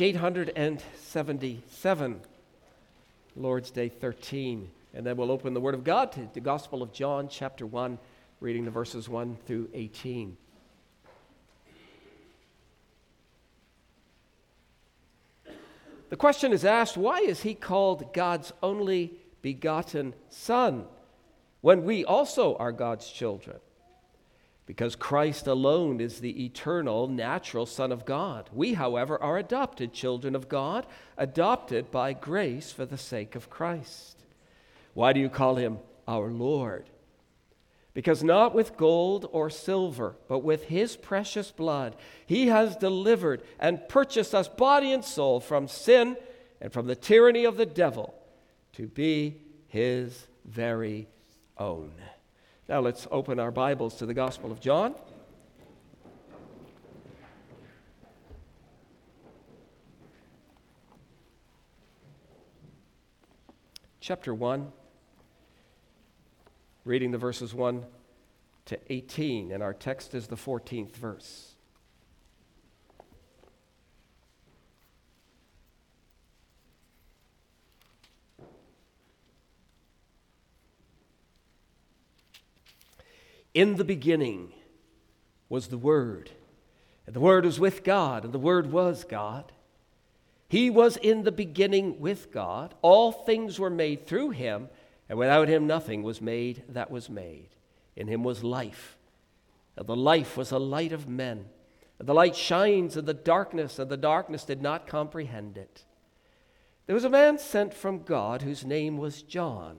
877, Lord's Day 13. And then we'll open the Word of God to the Gospel of John, chapter 1, reading the verses 1 through 18. The question is asked why is he called God's only begotten Son when we also are God's children? Because Christ alone is the eternal, natural Son of God. We, however, are adopted children of God, adopted by grace for the sake of Christ. Why do you call him our Lord? Because not with gold or silver, but with his precious blood, he has delivered and purchased us body and soul from sin and from the tyranny of the devil to be his very own. Now let's open our Bibles to the Gospel of John. Chapter 1, reading the verses 1 to 18, and our text is the 14th verse. In the beginning was the Word, and the Word was with God, and the Word was God. He was in the beginning with God. All things were made through him, and without him nothing was made that was made. In him was life, and the life was a light of men. And the light shines in the darkness, and the darkness did not comprehend it. There was a man sent from God whose name was John.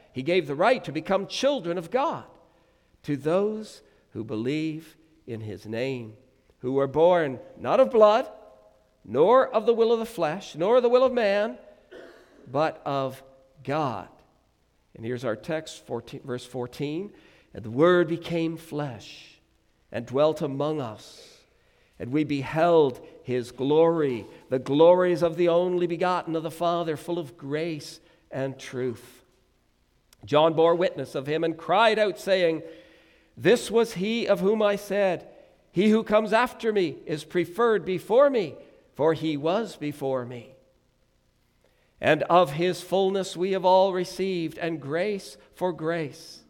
he gave the right to become children of God to those who believe in his name, who were born not of blood, nor of the will of the flesh, nor the will of man, but of God. And here's our text, 14, verse 14. And the Word became flesh and dwelt among us. And we beheld his glory, the glories of the only begotten of the Father, full of grace and truth. John bore witness of him and cried out, saying, This was he of whom I said, He who comes after me is preferred before me, for he was before me. And of his fullness we have all received, and grace for grace.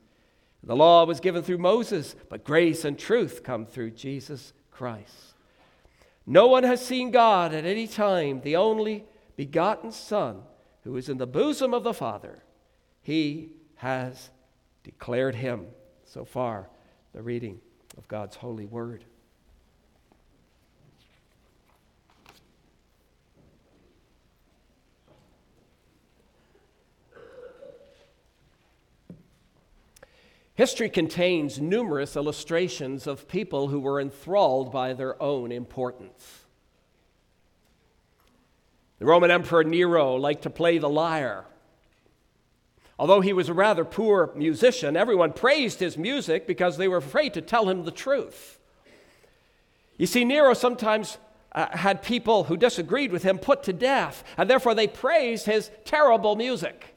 The law was given through Moses, but grace and truth come through Jesus Christ. No one has seen God at any time, the only begotten Son, who is in the bosom of the Father. He has declared him. So far, the reading of God's holy word. History contains numerous illustrations of people who were enthralled by their own importance. The Roman Emperor Nero liked to play the lyre. Although he was a rather poor musician, everyone praised his music because they were afraid to tell him the truth. You see, Nero sometimes uh, had people who disagreed with him put to death, and therefore they praised his terrible music.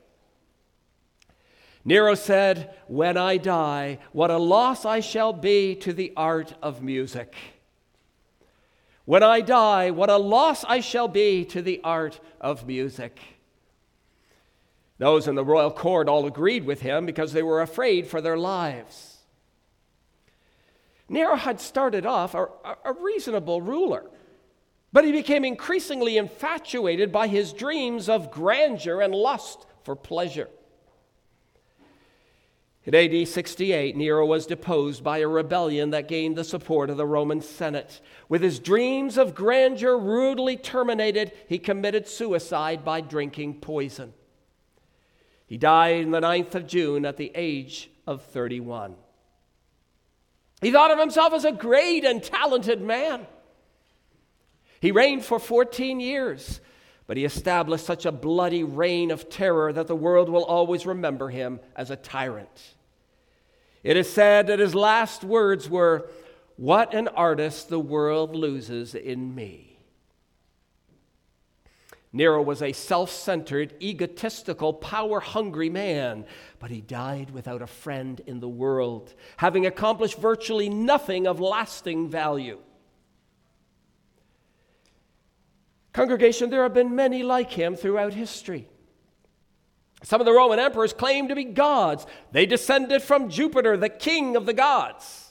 Nero said, When I die, what a loss I shall be to the art of music. When I die, what a loss I shall be to the art of music. Those in the royal court all agreed with him because they were afraid for their lives. Nero had started off a, a, reasonable ruler, but he became increasingly infatuated by his dreams of grandeur and lust for pleasure. In AD 68, Nero was deposed by a rebellion that gained the support of the Roman Senate. With his dreams of grandeur rudely terminated, he committed suicide by drinking poison. He died on the 9th of June at the age of 31. He thought of himself as a great and talented man. He reigned for 14 years, but he established such a bloody reign of terror that the world will always remember him as a tyrant. It is said that his last words were, What an artist the world loses in me. Nero was a self centered, egotistical, power hungry man, but he died without a friend in the world, having accomplished virtually nothing of lasting value. Congregation, there have been many like him throughout history. Some of the Roman emperors claimed to be gods. They descended from Jupiter, the king of the gods.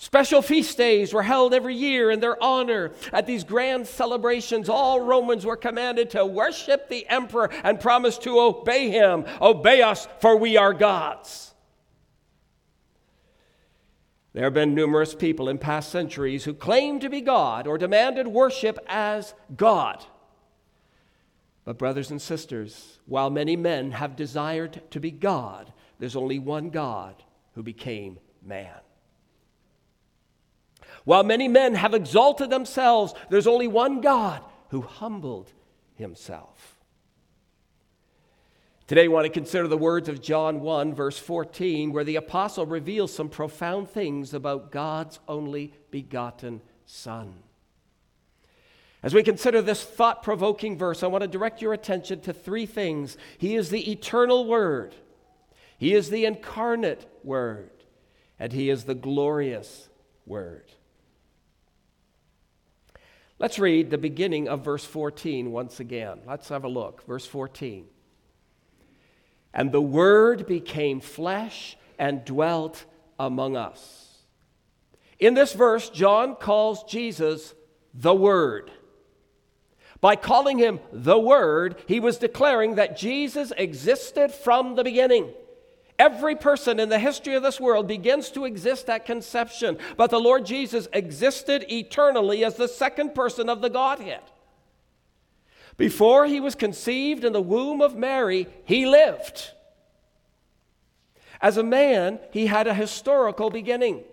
Special feast days were held every year in their honor. At these grand celebrations, all Romans were commanded to worship the emperor and promise to obey him. Obey us, for we are gods. There have been numerous people in past centuries who claimed to be God or demanded worship as God. But, brothers and sisters, while many men have desired to be God, there's only one God who became man. While many men have exalted themselves, there's only one God who humbled himself. Today, I want to consider the words of John 1, verse 14, where the apostle reveals some profound things about God's only begotten Son. As we consider this thought provoking verse, I want to direct your attention to three things. He is the eternal Word, He is the incarnate Word, and He is the glorious Word. Let's read the beginning of verse 14 once again. Let's have a look. Verse 14. And the Word became flesh and dwelt among us. In this verse, John calls Jesus the Word. By calling him the Word, he was declaring that Jesus existed from the beginning. Every person in the history of this world begins to exist at conception, but the Lord Jesus existed eternally as the second person of the Godhead. Before he was conceived in the womb of Mary, he lived. As a man, he had a historical beginning.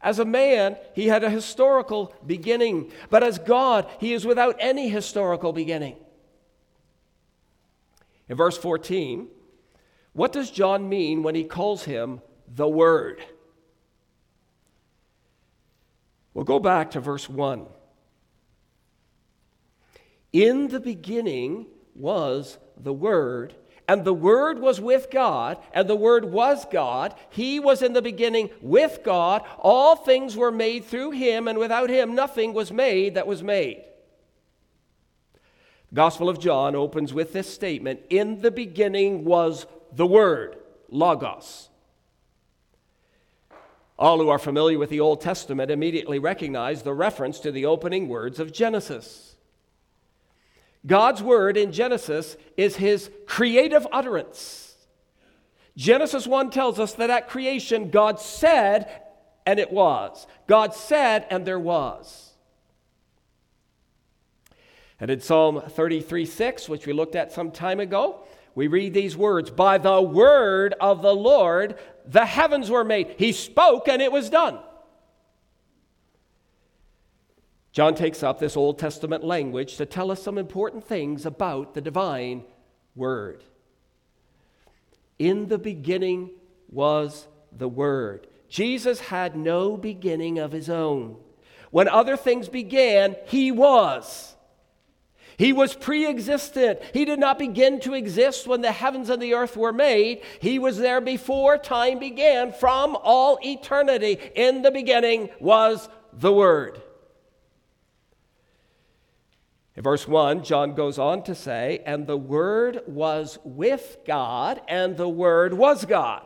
As a man, he had a historical beginning. But as God, he is without any historical beginning. In verse 14, what does John mean when he calls him the Word? We'll go back to verse 1. In the beginning was the Word, and the Word was with God, and the Word was God. He was in the beginning with God. All things were made through Him, and without Him, nothing was made that was made. The Gospel of John opens with this statement In the beginning was the Word, Logos. All who are familiar with the Old Testament immediately recognize the reference to the opening words of Genesis. God's word in Genesis is his creative utterance. Genesis 1 tells us that at creation, God said, and it was. God said, and there was. And in Psalm 33 6, which we looked at some time ago, we read these words By the word of the Lord, the heavens were made. He spoke, and it was done. John takes up this Old Testament language to tell us some important things about the divine Word. In the beginning was the Word. Jesus had no beginning of his own. When other things began, he was. He was pre existent. He did not begin to exist when the heavens and the earth were made. He was there before time began, from all eternity. In the beginning was the Word. In verse 1, John goes on to say, And the Word was with God, and the Word was God.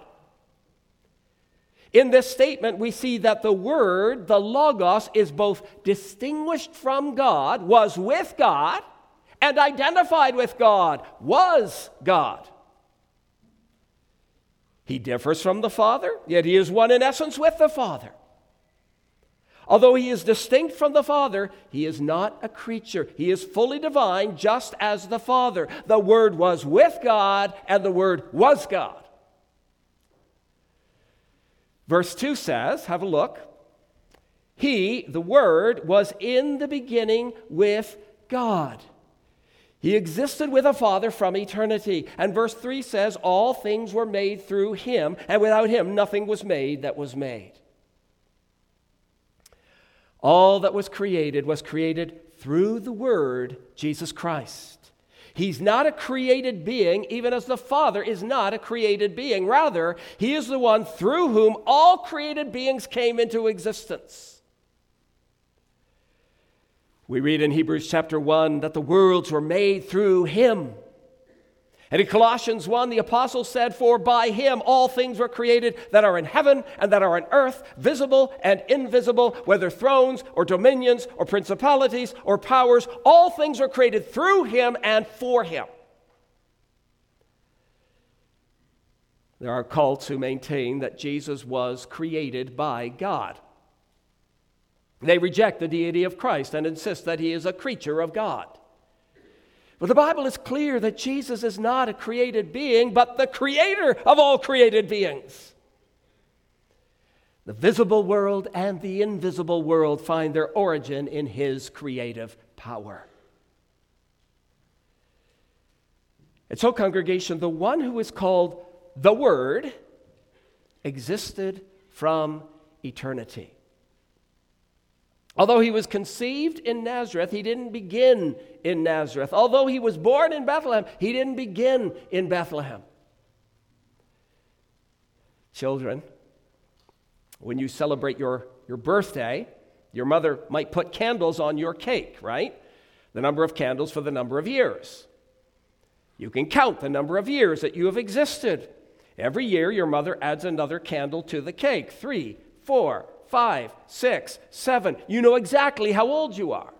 In this statement, we see that the Word, the Logos, is both distinguished from God, was with God, and identified with God, was God. He differs from the Father, yet he is one in essence with the Father. Although he is distinct from the Father, he is not a creature. He is fully divine, just as the Father. The Word was with God, and the Word was God. Verse 2 says, have a look. He, the Word, was in the beginning with God. He existed with a Father from eternity. And verse 3 says, All things were made through him, and without him nothing was made that was made. All that was created was created through the Word, Jesus Christ. He's not a created being, even as the Father is not a created being. Rather, He is the one through whom all created beings came into existence. We read in Hebrews chapter 1 that the worlds were made through Him. And in Colossians 1, the apostle said, For by him all things were created that are in heaven and that are on earth, visible and invisible, whether thrones or dominions or principalities or powers, all things were created through him and for him. There are cults who maintain that Jesus was created by God. They reject the deity of Christ and insist that he is a creature of God. But the Bible is clear that Jesus is not a created being, but the creator of all created beings. The visible world and the invisible world find their origin in his creative power. And so, congregation, the one who is called the Word existed from eternity. Although he was conceived in Nazareth, he didn't begin in Nazareth. Although he was born in Bethlehem, he didn't begin in Bethlehem. Children, when you celebrate your, your birthday, your mother might put candles on your cake, right? The number of candles for the number of years. You can count the number of years that you have existed. Every year, your mother adds another candle to the cake three, four, five, six, seven. You know exactly how old you are.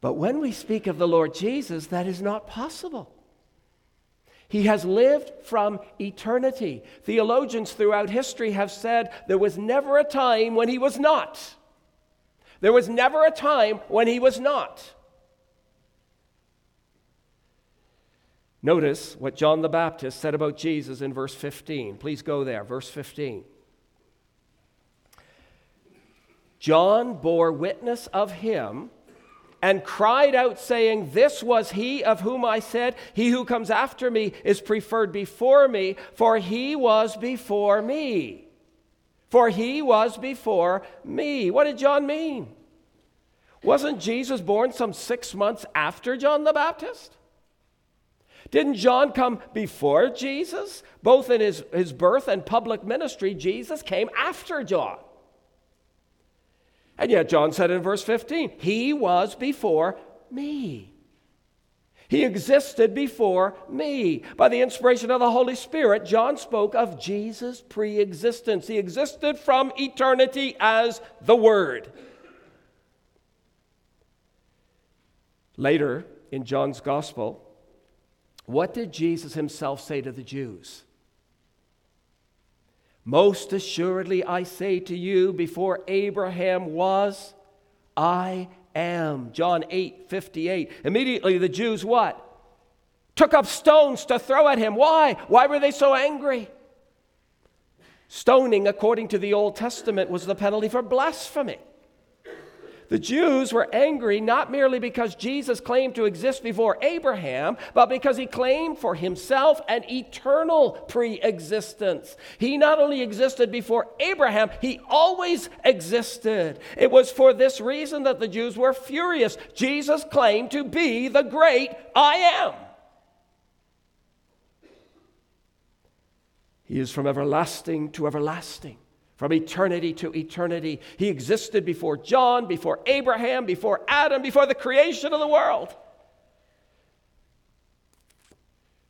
But when we speak of the Lord Jesus, that is not possible. He has lived from eternity. Theologians throughout history have said there was never a time when he was not. There was never a time when he was not. Notice what John the Baptist said about Jesus in verse 15. Please go there, verse 15. John bore witness of him and cried out, saying, This was he of whom I said, He who comes after me is preferred before me, for he was before me. For he was before me. What did John mean? Wasn't Jesus born some six months after John the Baptist? Didn't John come before Jesus? Both in his, his birth and public ministry, Jesus came after John. And yet, John said in verse 15, He was before me. He existed before me. By the inspiration of the Holy Spirit, John spoke of Jesus' pre existence. He existed from eternity as the Word. Later in John's Gospel, what did Jesus himself say to the Jews? Most assuredly, I say to you, before Abraham was, I am. John 8 58. Immediately the Jews what? Took up stones to throw at him. Why? Why were they so angry? Stoning, according to the Old Testament, was the penalty for blasphemy. The Jews were angry not merely because Jesus claimed to exist before Abraham, but because he claimed for himself an eternal pre existence. He not only existed before Abraham, he always existed. It was for this reason that the Jews were furious. Jesus claimed to be the great I am. He is from everlasting to everlasting from eternity to eternity. He existed before John, before Abraham, before Adam, before the creation of the world.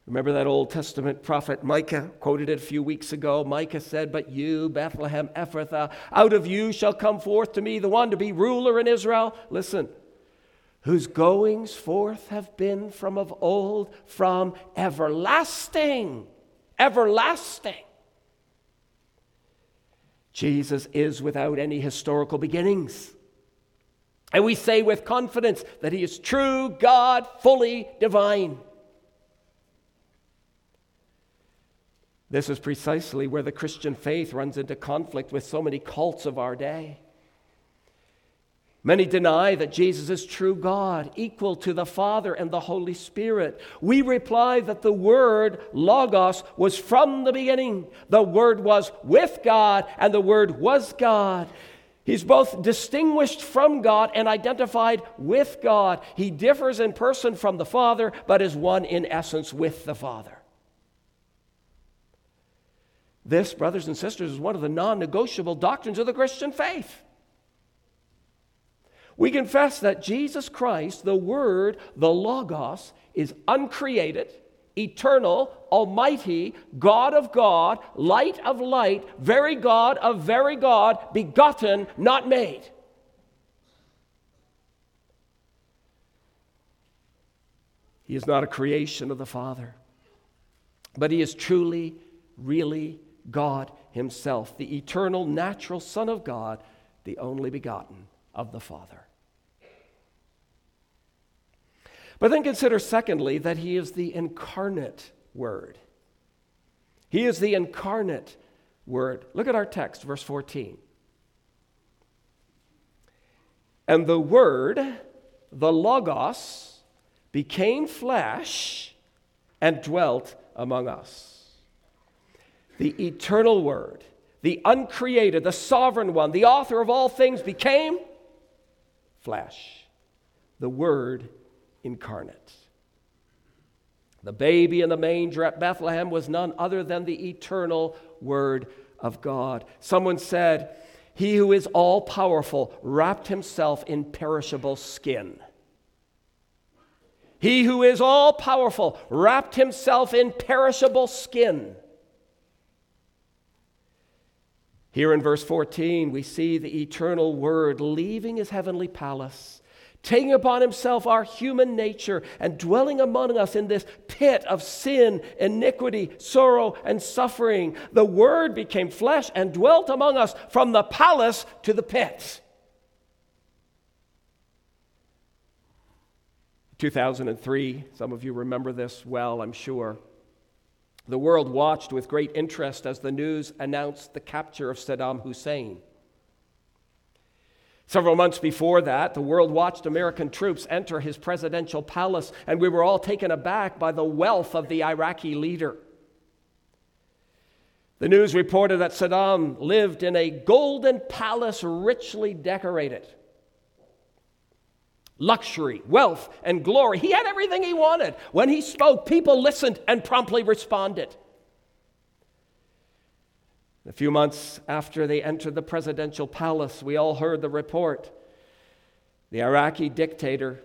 Remember that Old Testament prophet Micah quoted it a few weeks ago. Micah said, But you, Bethlehem Ephrathah, out of you shall come forth to me the one to be ruler in Israel. Listen, whose goings forth have been from of old, from everlasting, everlasting. Jesus is without any historical beginnings. And we say with confidence that he is true God, fully divine. This is precisely where the Christian faith runs into conflict with so many cults of our day. Many deny that Jesus is true God, equal to the Father and the Holy Spirit. We reply that the Word, Logos, was from the beginning. The Word was with God, and the Word was God. He's both distinguished from God and identified with God. He differs in person from the Father, but is one in essence with the Father. This, brothers and sisters, is one of the non negotiable doctrines of the Christian faith. We confess that Jesus Christ, the Word, the Logos, is uncreated, eternal, almighty, God of God, light of light, very God of very God, begotten, not made. He is not a creation of the Father, but he is truly, really God Himself, the eternal, natural Son of God, the only begotten of the Father. But then consider, secondly, that he is the incarnate Word. He is the incarnate Word. Look at our text, verse 14. And the Word, the Logos, became flesh and dwelt among us. The eternal Word, the uncreated, the sovereign one, the author of all things, became flesh. The Word incarnate. The baby in the manger at Bethlehem was none other than the eternal Word of God. Someone said, He who is all powerful wrapped himself in perishable skin. He who is all powerful wrapped himself in perishable skin. Here in verse 14, we see the eternal Word leaving his heavenly palace taking upon himself our human nature and dwelling among us in this pit of sin, iniquity, sorrow, and suffering. The Word became flesh and dwelt among us from the palace to the pit. 2003, some of you remember this well, I'm sure. The world watched with great interest as the news announced the capture of Saddam Hussein. Several months before that, the world watched American troops enter his presidential palace, and we were all taken aback by the wealth of the Iraqi leader. The news reported that Saddam lived in a golden palace richly decorated. Luxury, wealth, and glory. He had everything he wanted. When he spoke, people listened and promptly responded. A few months after they entered the presidential palace, we all heard the report. The Iraqi dictator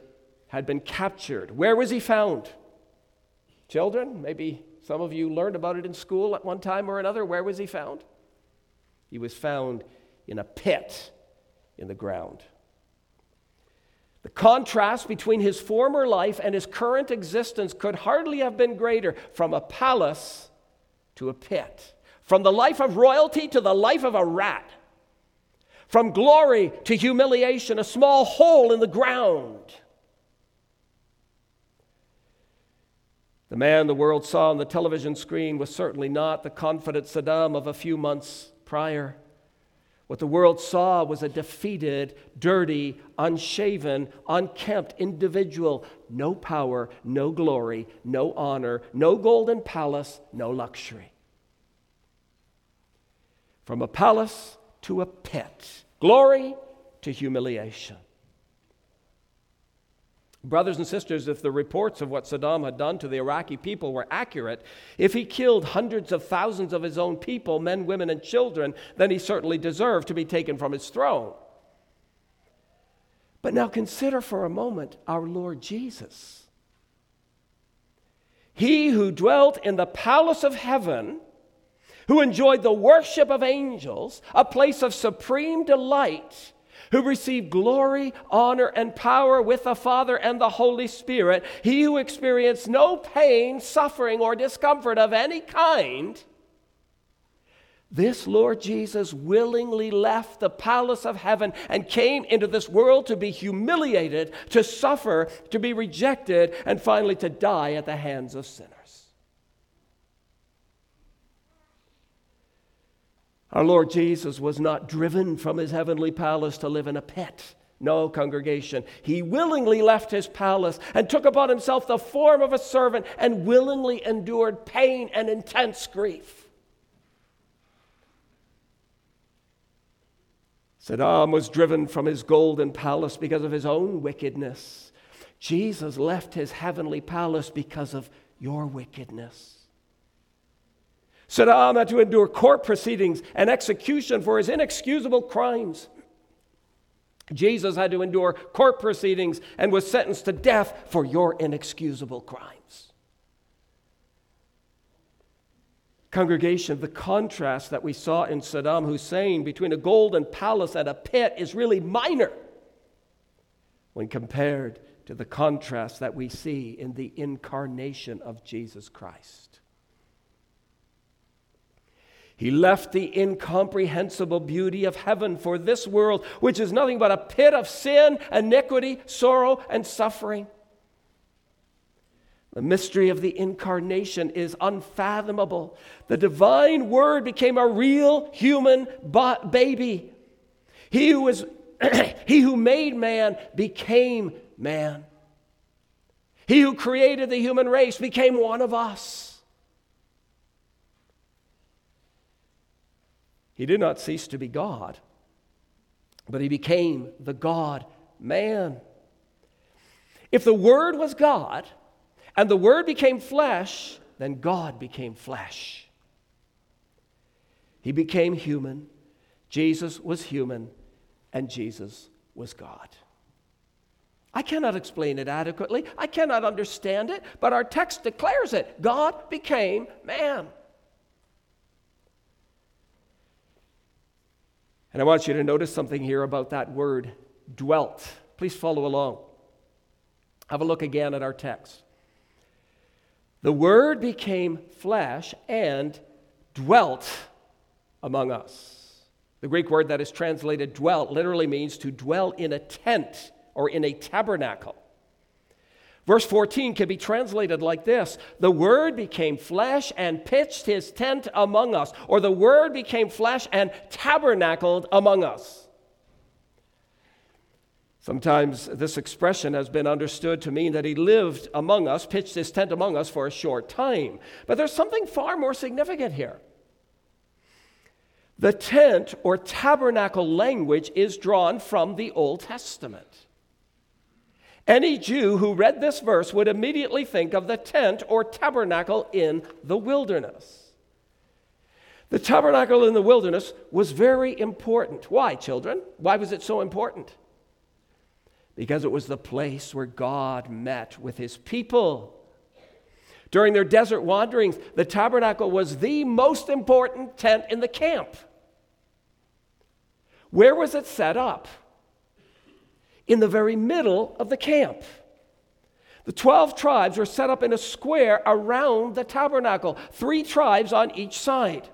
had been captured. Where was he found? Children, maybe some of you learned about it in school at one time or another. Where was he found? He was found in a pit in the ground. The contrast between his former life and his current existence could hardly have been greater from a palace to a pit. From the life of royalty to the life of a rat. From glory to humiliation, a small hole in the ground. The man the world saw on the television screen was certainly not the confident Saddam of a few months prior. What the world saw was a defeated, dirty, unshaven, unkempt individual. No power, no glory, no honor, no golden palace, no luxury from a palace to a pit, glory to humiliation. Brothers and sisters, if the reports of what Saddam had done to the Iraqi people were accurate, if he killed hundreds of thousands of his own people, men, women, and children, then he certainly deserved to be taken from his throne. But now consider for a moment our Lord Jesus. He who dwelt in the palace of heaven who enjoyed the worship of angels, a place of supreme delight, who received glory, honor, and power with the Father and the Holy Spirit, he who experienced no pain, suffering, or discomfort of any kind. This Lord Jesus willingly left the palace of heaven and came into this world to be humiliated, to suffer, to be rejected, and finally to die at the hands of sinners. Our Lord Jesus was not driven from his heavenly palace to live in a pit. No, congregation. He willingly left his palace and took upon himself the form of a servant and willingly endured pain and intense grief. Saddam was driven from his golden palace because of his own wickedness. Jesus left his heavenly palace because of your wickedness. Saddam ah, had to endure court proceedings and execution for his inexcusable crimes. Jesus had to endure court proceedings and was sentenced to death for your inexcusable crimes. Congregation, the contrast that we saw in Saddam Hussein between a golden palace and a pit is really minor when compared to the contrast that we see in the incarnation of Jesus Christ. He left the incomprehensible beauty of heaven for this world, which is nothing but a pit of sin, iniquity, sorrow, and suffering. The mystery of the incarnation is unfathomable. The divine word became a real human baby. He who, was, he who made man became man. He who created the human race became one of us. He did not cease to be God, but he became the God man. If the Word was God and the Word became flesh, then God became flesh. He became human. Jesus was human, and Jesus was God. I cannot explain it adequately. I cannot understand it, but our text declares it. God became man. And I want you to notice something here about that word, dwelt. Please follow along. Have a look again at our text. The Word became flesh and dwelt among us. The Greek word that is translated dwelt literally means to dwell in a tent or in a tabernacle. Verse 14 can be translated like this The Word became flesh and pitched his tent among us, or the Word became flesh and tabernacled among us. Sometimes this expression has been understood to mean that he lived among us, pitched his tent among us for a short time. But there's something far more significant here. The tent or tabernacle language is drawn from the Old Testament. Any Jew who read this verse would immediately think of the tent or tabernacle in the wilderness. The tabernacle in the wilderness was very important. Why, children? Why was it so important? Because it was the place where God met with his people. During their desert wanderings, the tabernacle was the most important tent in the camp. Where was it set up? In the very middle of the camp. The 12 tribes were set up in a square around the tabernacle, three tribes on each side.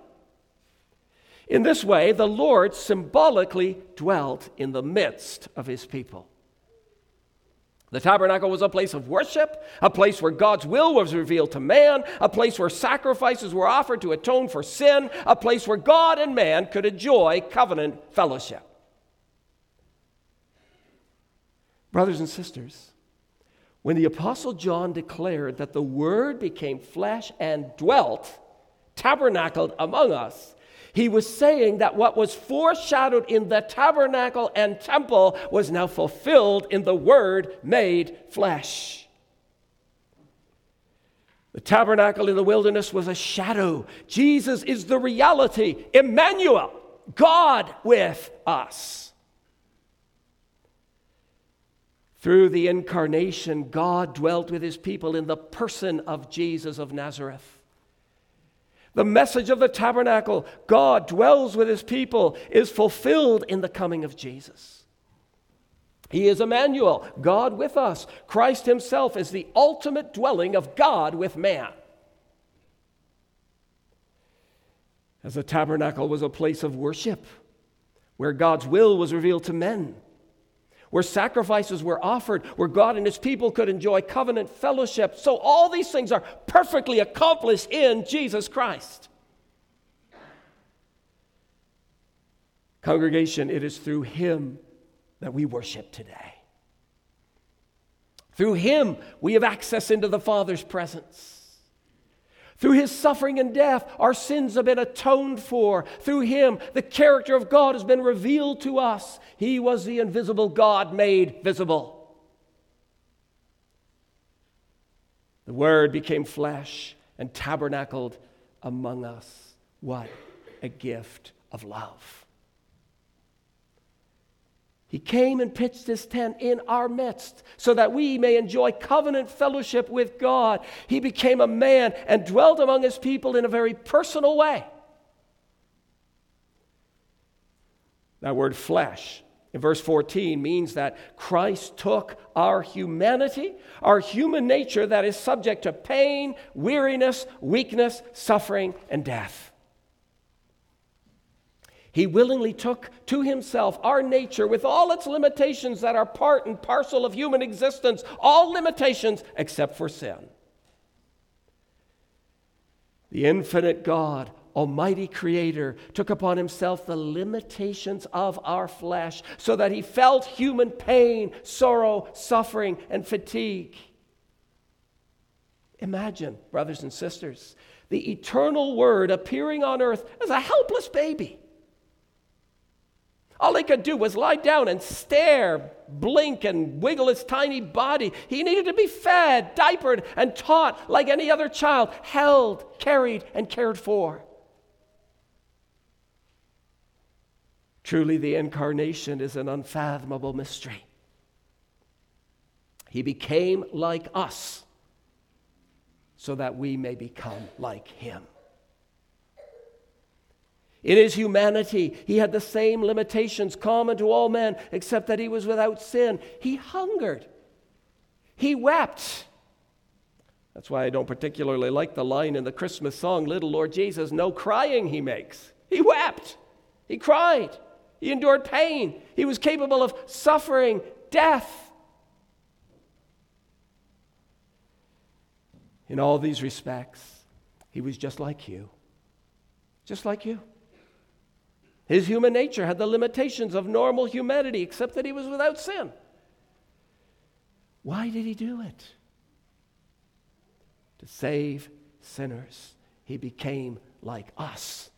In this way, the Lord symbolically dwelt in the midst of his people. The tabernacle was a place of worship, a place where God's will was revealed to man, a place where sacrifices were offered to atone for sin, a place where God and man could enjoy covenant fellowship. Brothers and sisters, when the Apostle John declared that the Word became flesh and dwelt, tabernacled among us, he was saying that what was foreshadowed in the tabernacle and temple was now fulfilled in the Word made flesh. The tabernacle in the wilderness was a shadow. Jesus is the reality, Emmanuel, God with us. Through the incarnation, God dwelt with his people in the person of Jesus of Nazareth. The message of the tabernacle, God dwells with his people, is fulfilled in the coming of Jesus. He is Emmanuel, God with us. Christ himself is the ultimate dwelling of God with man. As the tabernacle was a place of worship where God's will was revealed to men where sacrifices were offered, where God and his people could enjoy covenant fellowship. So, all these things are perfectly accomplished in Jesus Christ. Congregation, it is through him that we worship today. Through him, we have access into the Father's presence. Through his suffering and death, our sins have been atoned for. Through him, the character of God has been revealed to us. He was the invisible God made visible. The Word became flesh and tabernacled among us. What a gift of love. He came and pitched his tent in our midst so that we may enjoy covenant fellowship with God. He became a man and dwelt among his people in a very personal way. That word flesh in verse 14 means that Christ took our humanity, our human nature that is subject to pain, weariness, weakness, suffering, and death. He willingly took to himself our nature with all its limitations that are part and parcel of human existence, all limitations except for sin. The infinite God, Almighty Creator, took upon himself the limitations of our flesh so that he felt human pain, sorrow, suffering, and fatigue. Imagine, brothers and sisters, the eternal Word appearing on earth as a helpless baby all he could do was lie down and stare, blink, and wiggle his tiny body. He needed to be fed, diapered, and taught like any other child, held, carried, and cared for. Truly, the incarnation is an unfathomable mystery. He became like us so that we may become like him. In his humanity, he had the same limitations common to all men, except that he was without sin. He hungered, he wept. That's why I don't particularly like the line in the Christmas song, Little Lord Jesus, no crying he makes. He wept, he cried, he endured pain, he was capable of suffering, death. In all these respects, he was just like you. Just like you. His human nature had the limitations of normal humanity, except that he was without sin. Why did he do it? To save sinners. He became like us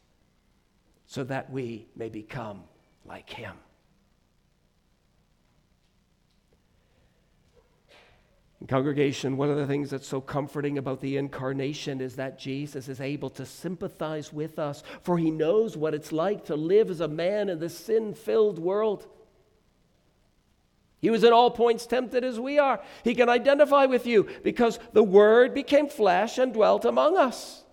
so that we may become like him. Congregation, one of the things that's so comforting about the incarnation is that Jesus is able to sympathize with us, for he knows what it's like to live as a man in this sin filled world. He was in all points tempted as we are. He can identify with you because the Word became flesh and dwelt among us.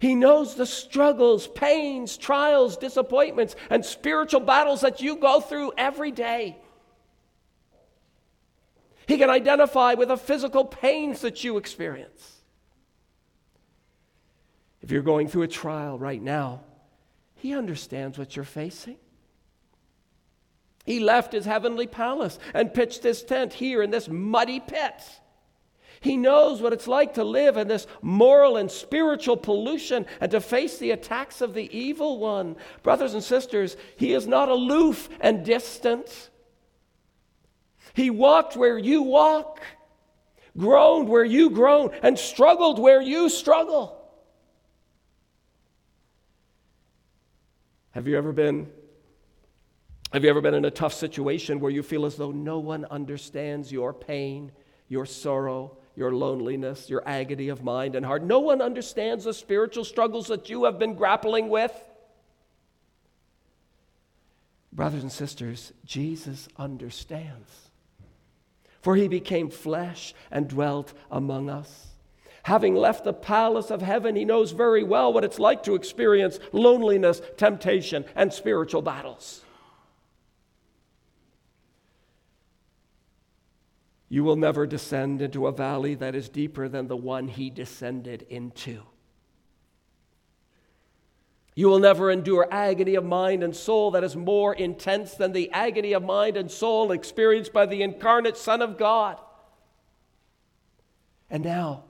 He knows the struggles, pains, trials, disappointments, and spiritual battles that you go through every day. He can identify with the physical pains that you experience. If you're going through a trial right now, He understands what you're facing. He left his heavenly palace and pitched his tent here in this muddy pit. He knows what it's like to live in this moral and spiritual pollution and to face the attacks of the evil one. Brothers and sisters, he is not aloof and distant. He walked where you walk, groaned where you groan, and struggled where you struggle. Have you ever been have you ever been in a tough situation where you feel as though no one understands your pain, your sorrow, your loneliness, your agony of mind and heart? No one understands the spiritual struggles that you have been grappling with? Brothers and sisters, Jesus understands for he became flesh and dwelt among us. Having left the palace of heaven, he knows very well what it's like to experience loneliness, temptation, and spiritual battles. You will never descend into a valley that is deeper than the one he descended into. You will never endure agony of mind and soul that is more intense than the agony of mind and soul experienced by the incarnate Son of God. And now,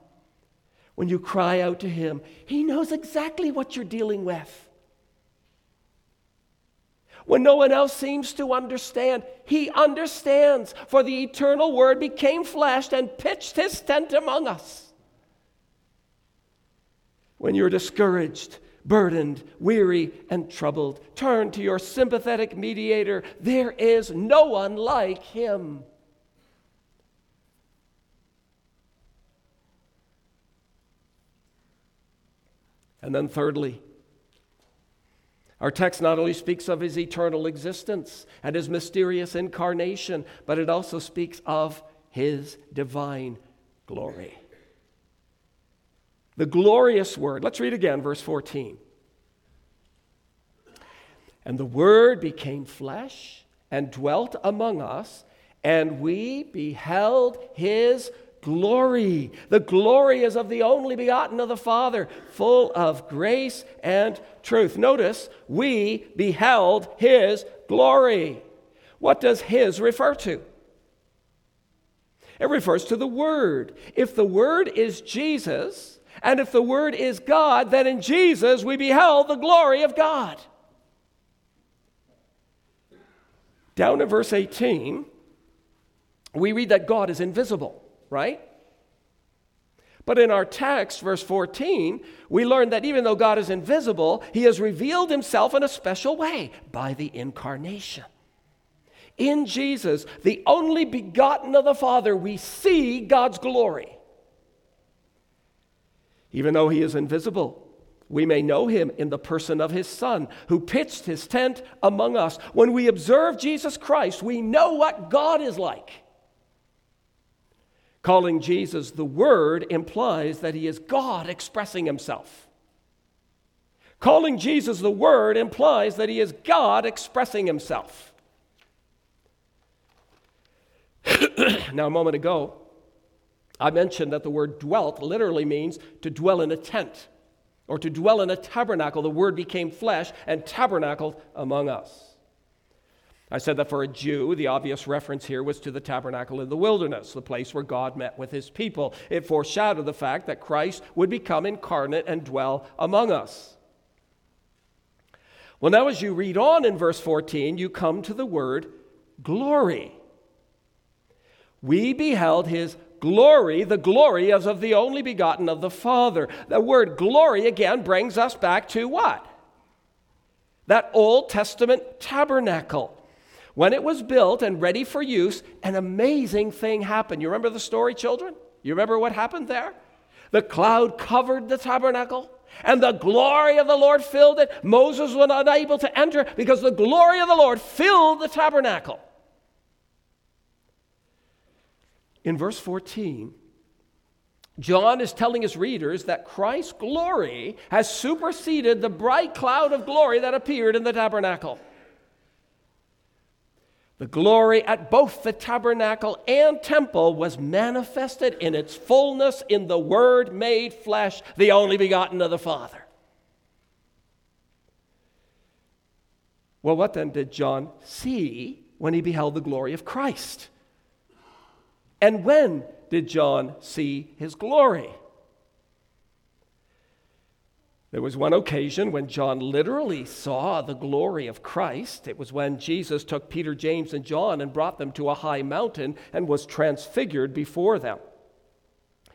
when you cry out to Him, He knows exactly what you're dealing with. when no one else seems to understand. He understands, for the eternal Word became flesh and pitched his tent among us. When you're discouraged, burdened, weary, and troubled, turn to your sympathetic mediator. There is no one like him. And then, thirdly, our text not only speaks of his eternal existence and his mysterious incarnation, but it also speaks of his divine glory. The glorious word. Let's read again, verse 14. And the word became flesh and dwelt among us, and we beheld his glory. The glory is of the only begotten of the Father, full of grace and truth. Notice, we beheld his glory. What does his refer to? It refers to the Word. If the Word is Jesus, and if the Word is God, then in Jesus we beheld the glory of God. Down in verse 18, we read that God is invisible right? But in our text, verse 14, we learn that even though God is invisible, he has revealed himself in a special way by the incarnation. In Jesus, the only begotten of the Father, we see God's glory. Even though he is invisible, we may know him in the person of his Son, who pitched his tent among us. When we observe Jesus Christ, we know what God is like. Calling Jesus the Word implies that he is God expressing himself. Calling Jesus the Word implies that he is God expressing himself. now, a moment ago, I mentioned that the word dwelt literally means to dwell in a tent or to dwell in a tabernacle. The word became flesh and tabernacled among us. I said that for a Jew, the obvious reference here was to the tabernacle in the wilderness, the place where God met with his people. It foreshadowed the fact that Christ would become incarnate and dwell among us. Well, now, as you read on in verse 14, you come to the word glory. We beheld his glory, the glory as of the only begotten of the Father. The word glory again brings us back to what? That Old Testament tabernacle. When it was built and ready for use, an amazing thing happened. You remember the story, children? You remember what happened there? The cloud covered the tabernacle, and the glory of the Lord filled it. Moses was unable to enter because the glory of the Lord filled the tabernacle. In verse 14, John is telling his readers that Christ's glory has superseded the bright cloud of glory that appeared in the tabernacle. The glory at both the tabernacle and temple was manifested in its fullness in the Word made flesh, the only begotten of the Father. Well, what then did John see when he beheld the glory of Christ? And when did John see his glory? There was one occasion when John literally saw the glory of Christ. It was when Jesus took Peter, James, and John and brought them to a high mountain and was transfigured before them.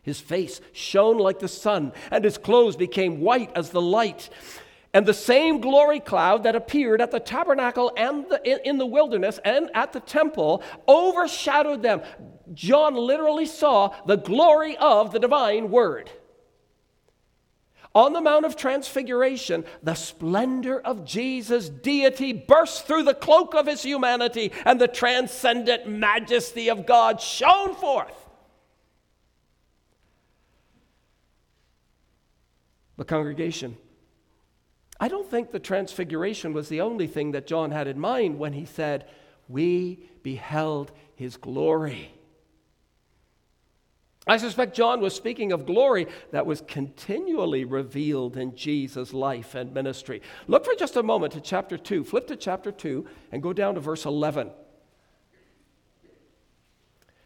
His face shone like the sun, and his clothes became white as the light. And the same glory cloud that appeared at the tabernacle and the, in the wilderness and at the temple overshadowed them. John literally saw the glory of the divine word. On the Mount of Transfiguration, the splendor of Jesus' deity burst through the cloak of his humanity, and the transcendent majesty of God shone forth. The congregation. I don't think the transfiguration was the only thing that John had in mind when he said, We beheld his glory. I suspect John was speaking of glory that was continually revealed in Jesus' life and ministry. Look for just a moment to chapter 2. Flip to chapter 2 and go down to verse 11.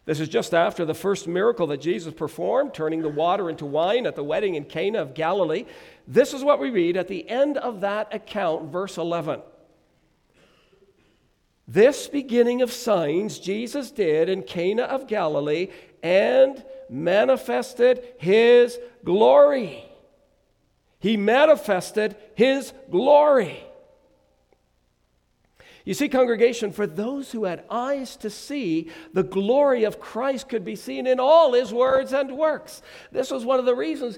This is just after the first miracle that Jesus performed, turning the water into wine at the wedding in Cana of Galilee. This is what we read at the end of that account, verse 11. This beginning of signs Jesus did in Cana of Galilee and manifested his glory. He manifested his glory. You see, congregation, for those who had eyes to see, the glory of Christ could be seen in all his words and works. This was one of the reasons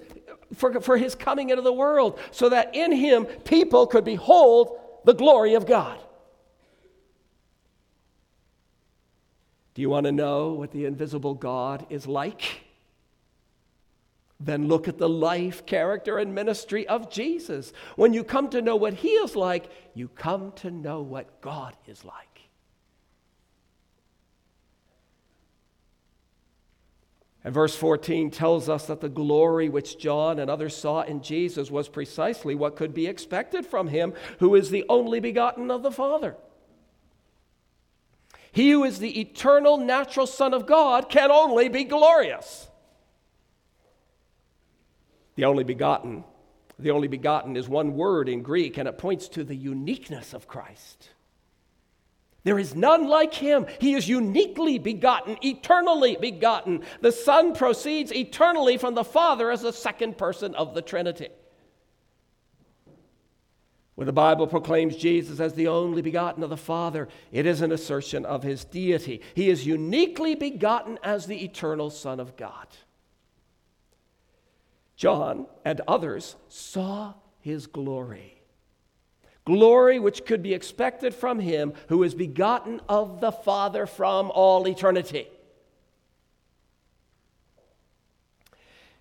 for, for his coming into the world, so that in him people could behold the glory of God. Do you want to know what the invisible God is like? Then look at the life, character, and ministry of Jesus. When you come to know what he is like, you come to know what God is like. And verse 14 tells us that the glory which John and others saw in Jesus was precisely what could be expected from him, who is the only begotten of the Father. He who is the eternal natural Son of God can only be glorious. The only begotten, the only begotten is one word in Greek, and it points to the uniqueness of Christ. There is none like him. He is uniquely begotten, eternally begotten. The Son proceeds eternally from the Father as the second person of the Trinity. When the Bible proclaims Jesus as the only begotten of the Father, it is an assertion of his deity. He is uniquely begotten as the eternal Son of God. John and others saw his glory. Glory which could be expected from him who is begotten of the Father from all eternity.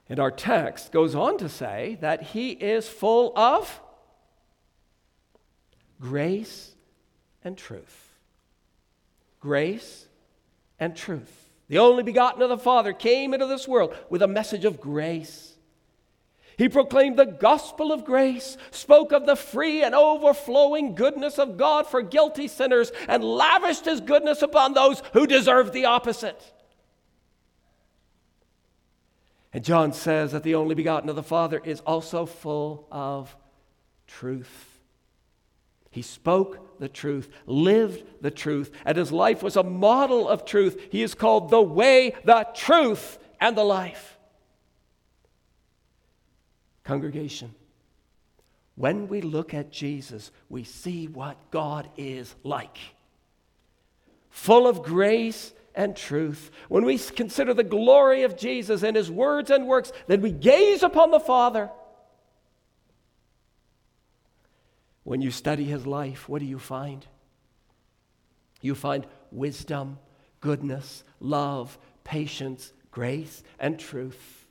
And our text goes on to say that he is full of grace and truth. Grace and truth. The only begotten of the Father came into this world with a message of grace. He proclaimed the gospel of grace, spoke of the free and overflowing goodness of God for guilty sinners, and lavished his goodness upon those who deserved the opposite. And John says that the only begotten of the Father is also full of truth. He spoke the truth, lived the truth, and his life was a model of truth. He is called the way, the truth, and the life. Congregation, when we look at Jesus, we see what God is like full of grace and truth. When we consider the glory of Jesus and his words and works, then we gaze upon the Father When you study his life, what do you find? You find wisdom, goodness, love, patience, grace, and truth.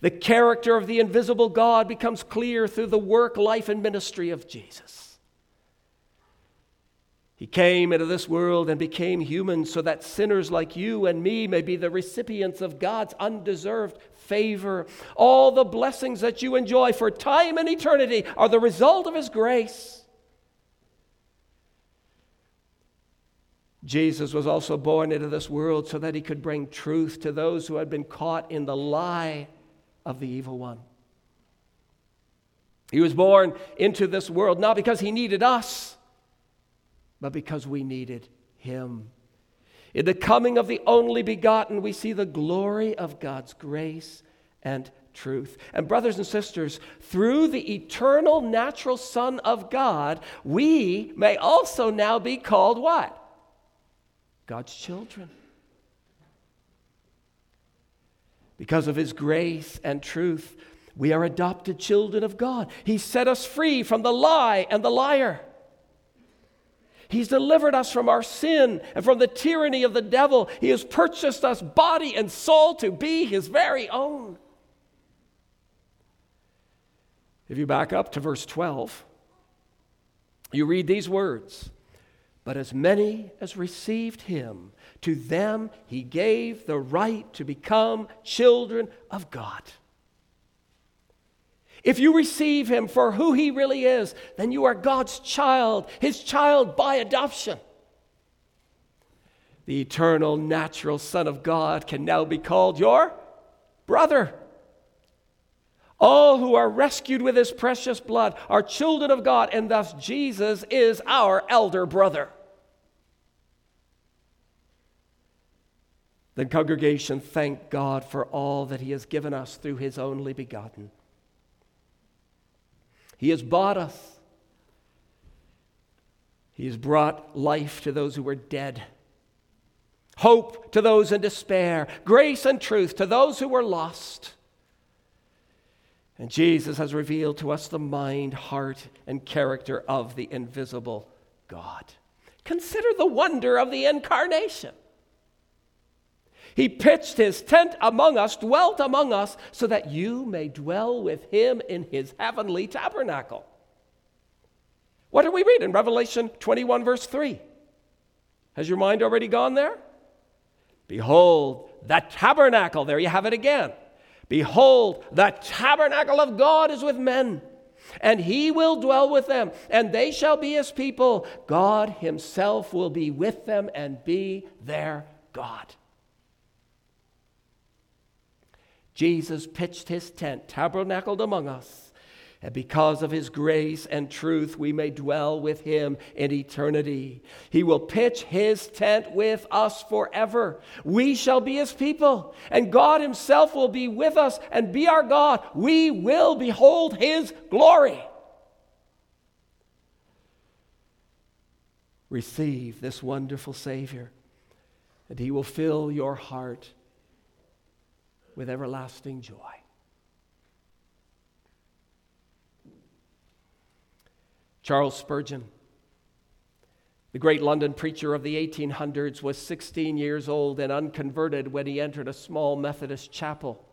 The character of the invisible God becomes clear through the work, life, and ministry of Jesus. He came into this world and became human so that sinners like you and me may be the recipients of God's undeserved favor. All the blessings that you enjoy for time and eternity are the result of His grace. Jesus was also born into this world so that He could bring truth to those who had been caught in the lie of the evil one. He was born into this world not because He needed us, but because we needed Him. In the coming of the only begotten, we see the glory of God's grace and truth. And, brothers and sisters, through the eternal natural Son of God, we may also now be called what? God's children. Because of his grace and truth, we are adopted children of God. He set us free from the lie and the liar. He's delivered us from our sin and from the tyranny of the devil. He has purchased us body and soul to be His very own. If you back up to verse 12, you read these words But as many as received Him, to them He gave the right to become children of God. If you receive him for who he really is, then you are God's child, his child by adoption. The eternal, natural Son of God can now be called your brother. All who are rescued with his precious blood are children of God, and thus Jesus is our elder brother. The congregation thanked God for all that he has given us through his only begotten. He has bought us, He has brought life to those who were dead, hope to those in despair, grace and truth to those who were lost. And Jesus has revealed to us the mind, heart, and character of the invisible God. Consider the wonder of the incarnation. He pitched his tent among us, dwelt among us, so that you may dwell with him in his heavenly tabernacle. What do we read in Revelation 21, verse 3? Has your mind already gone there? Behold, the tabernacle, there you have it again. Behold, the tabernacle of God is with men, and he will dwell with them, and they shall be his people. God himself will be with them and be their God. Jesus pitched his tent, tabernacled among us, and because of his grace and truth, we may dwell with him in eternity. He will pitch his tent with us forever. We shall be his people, and God himself will be with us and be our God. We will behold his glory. Receive this wonderful Savior, and he will fill your heart with everlasting joy. Charles Spurgeon, the great London preacher of the 1800s, was 16 years old and unconverted when he entered a small Methodist chapel.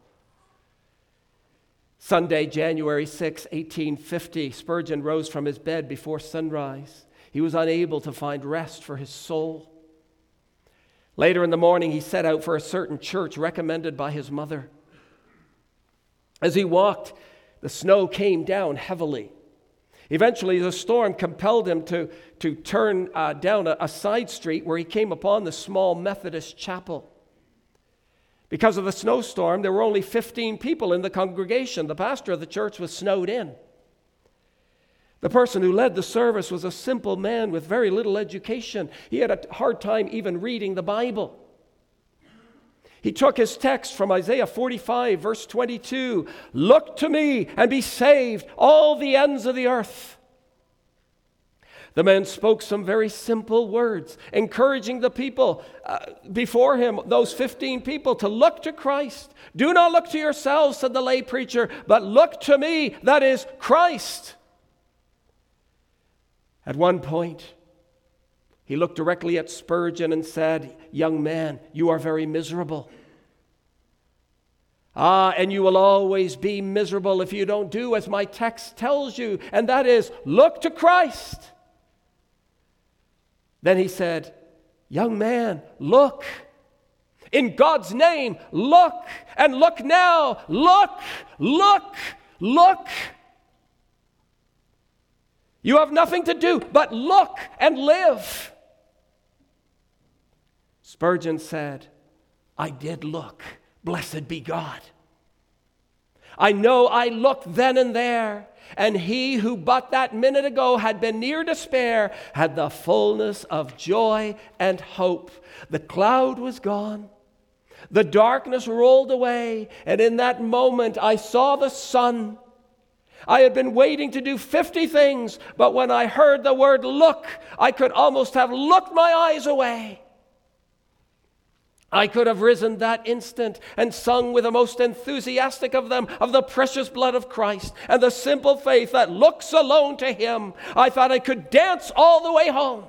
Sunday, January 6, 1850, Spurgeon rose from his bed before sunrise. He was unable to find rest for his soul. Later in the morning, he set out for a certain church recommended by his mother. As he walked, the snow came down heavily. Eventually, the storm compelled him to, to turn uh, down a, a side street where he came upon the small Methodist chapel. Because of the snowstorm, there were only 15 people in the congregation. The pastor of the church was snowed in. The person who led the service was a simple man with very little education. He had a hard time even reading the Bible. He took his text from Isaiah 45, verse 22 Look to me and be saved, all the ends of the earth. The man spoke some very simple words, encouraging the people uh, before him, those 15 people, to look to Christ. Do not look to yourselves, said the lay preacher, but look to me, that is Christ. At one point, he looked directly at Spurgeon and said, Young man, you are very miserable. Ah, and you will always be miserable if you don't do as my text tells you, and that is look to Christ. Then he said, Young man, look. In God's name, look. And look now. Look, look, look. You have nothing to do but look and live. Spurgeon said, I did look. Blessed be God. I know I looked then and there, and he who but that minute ago had been near despair had the fullness of joy and hope. The cloud was gone, the darkness rolled away, and in that moment I saw the sun I had been waiting to do 50 things, but when I heard the word look, I could almost have looked my eyes away. I could have risen that instant and sung with the most enthusiastic of them of the precious blood of Christ and the simple faith that looks alone to Him. I thought I could dance all the way home.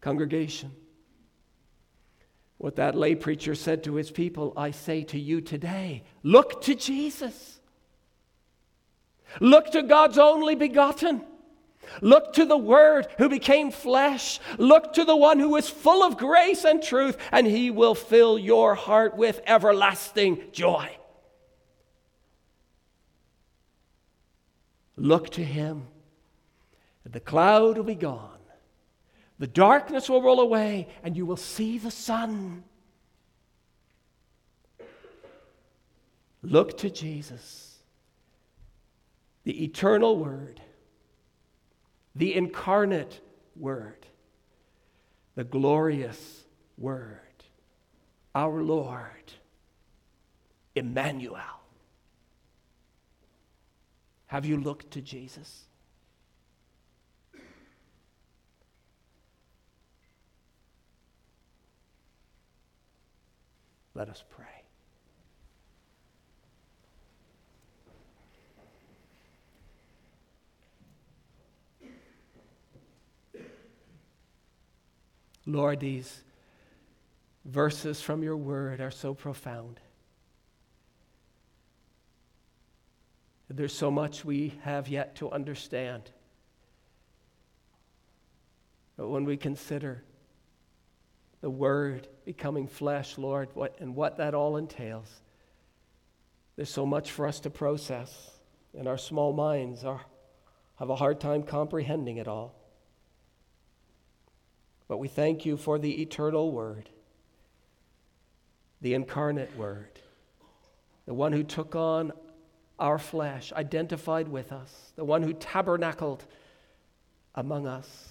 Congregation, what that lay preacher said to his people, I say to you today look to Jesus. Look to God's only begotten. Look to the Word who became flesh. Look to the one who is full of grace and truth, and he will fill your heart with everlasting joy. Look to him, and the cloud will be gone the darkness will roll away and you will see the sun. Look to Jesus, the eternal Word, the incarnate Word. the glorious Word, our Lord, Emmanuel. Have you looked to Jesus? Let us pray. Lord, these verses from your word are so profound. There's so much we have yet to understand. But when we consider the Word becoming flesh, Lord, what, and what that all entails, there's so much for us to process, and our small minds are, have a hard time comprehending it all. But we thank you for the eternal Word, the incarnate Word, the one who took on our flesh, identified with us, the one who tabernacled among us.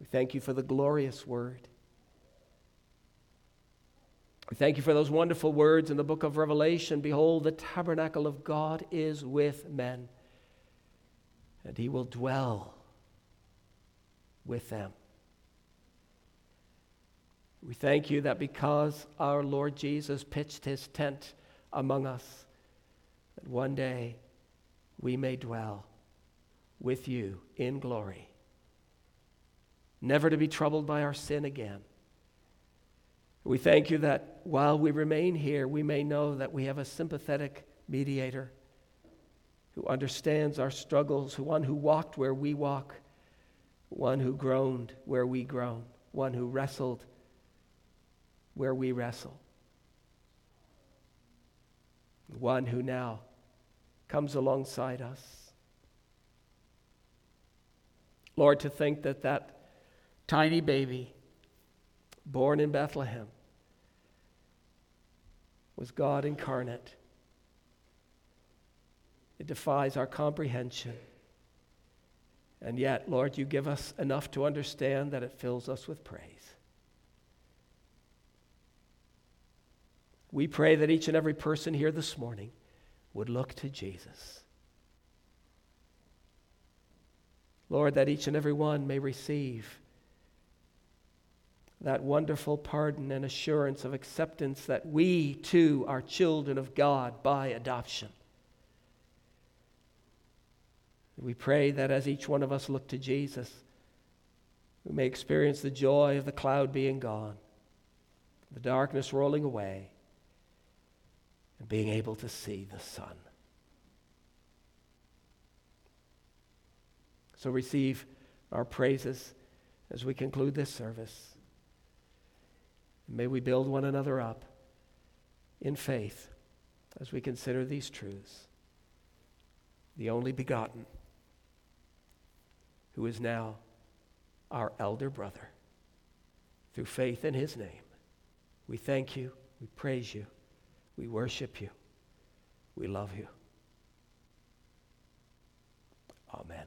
We thank you for the glorious word. We thank you for those wonderful words in the book of Revelation Behold, the tabernacle of God is with men, and he will dwell with them. We thank you that because our Lord Jesus pitched his tent among us, that one day we may dwell with you in glory, never to be troubled by our sin again. We thank you that while we remain here, we may know that we have a sympathetic mediator who understands our struggles, one who walked where we walk, one who groaned where we groan, one who wrestled where we wrestle. One who now comes alongside us. Lord, to think that that tiny baby born in Bethlehem was God incarnate. It defies our comprehension. And yet, Lord, you give us enough to understand that it fills us with praise. We pray that each and every person here this morning would look to Jesus. Lord, that each and every one may receive that wonderful pardon and assurance of acceptance that we too are children of God by adoption. We pray that as each one of us look to Jesus, we may experience the joy of the cloud being gone, the darkness rolling away and being able to see the sun. So receive our praises as we conclude this service. May we build one another up in faith as we consider these truths. The only begotten, who is now our elder brother, through faith in his name. We thank you, we praise you. We worship you. We love you. Amen.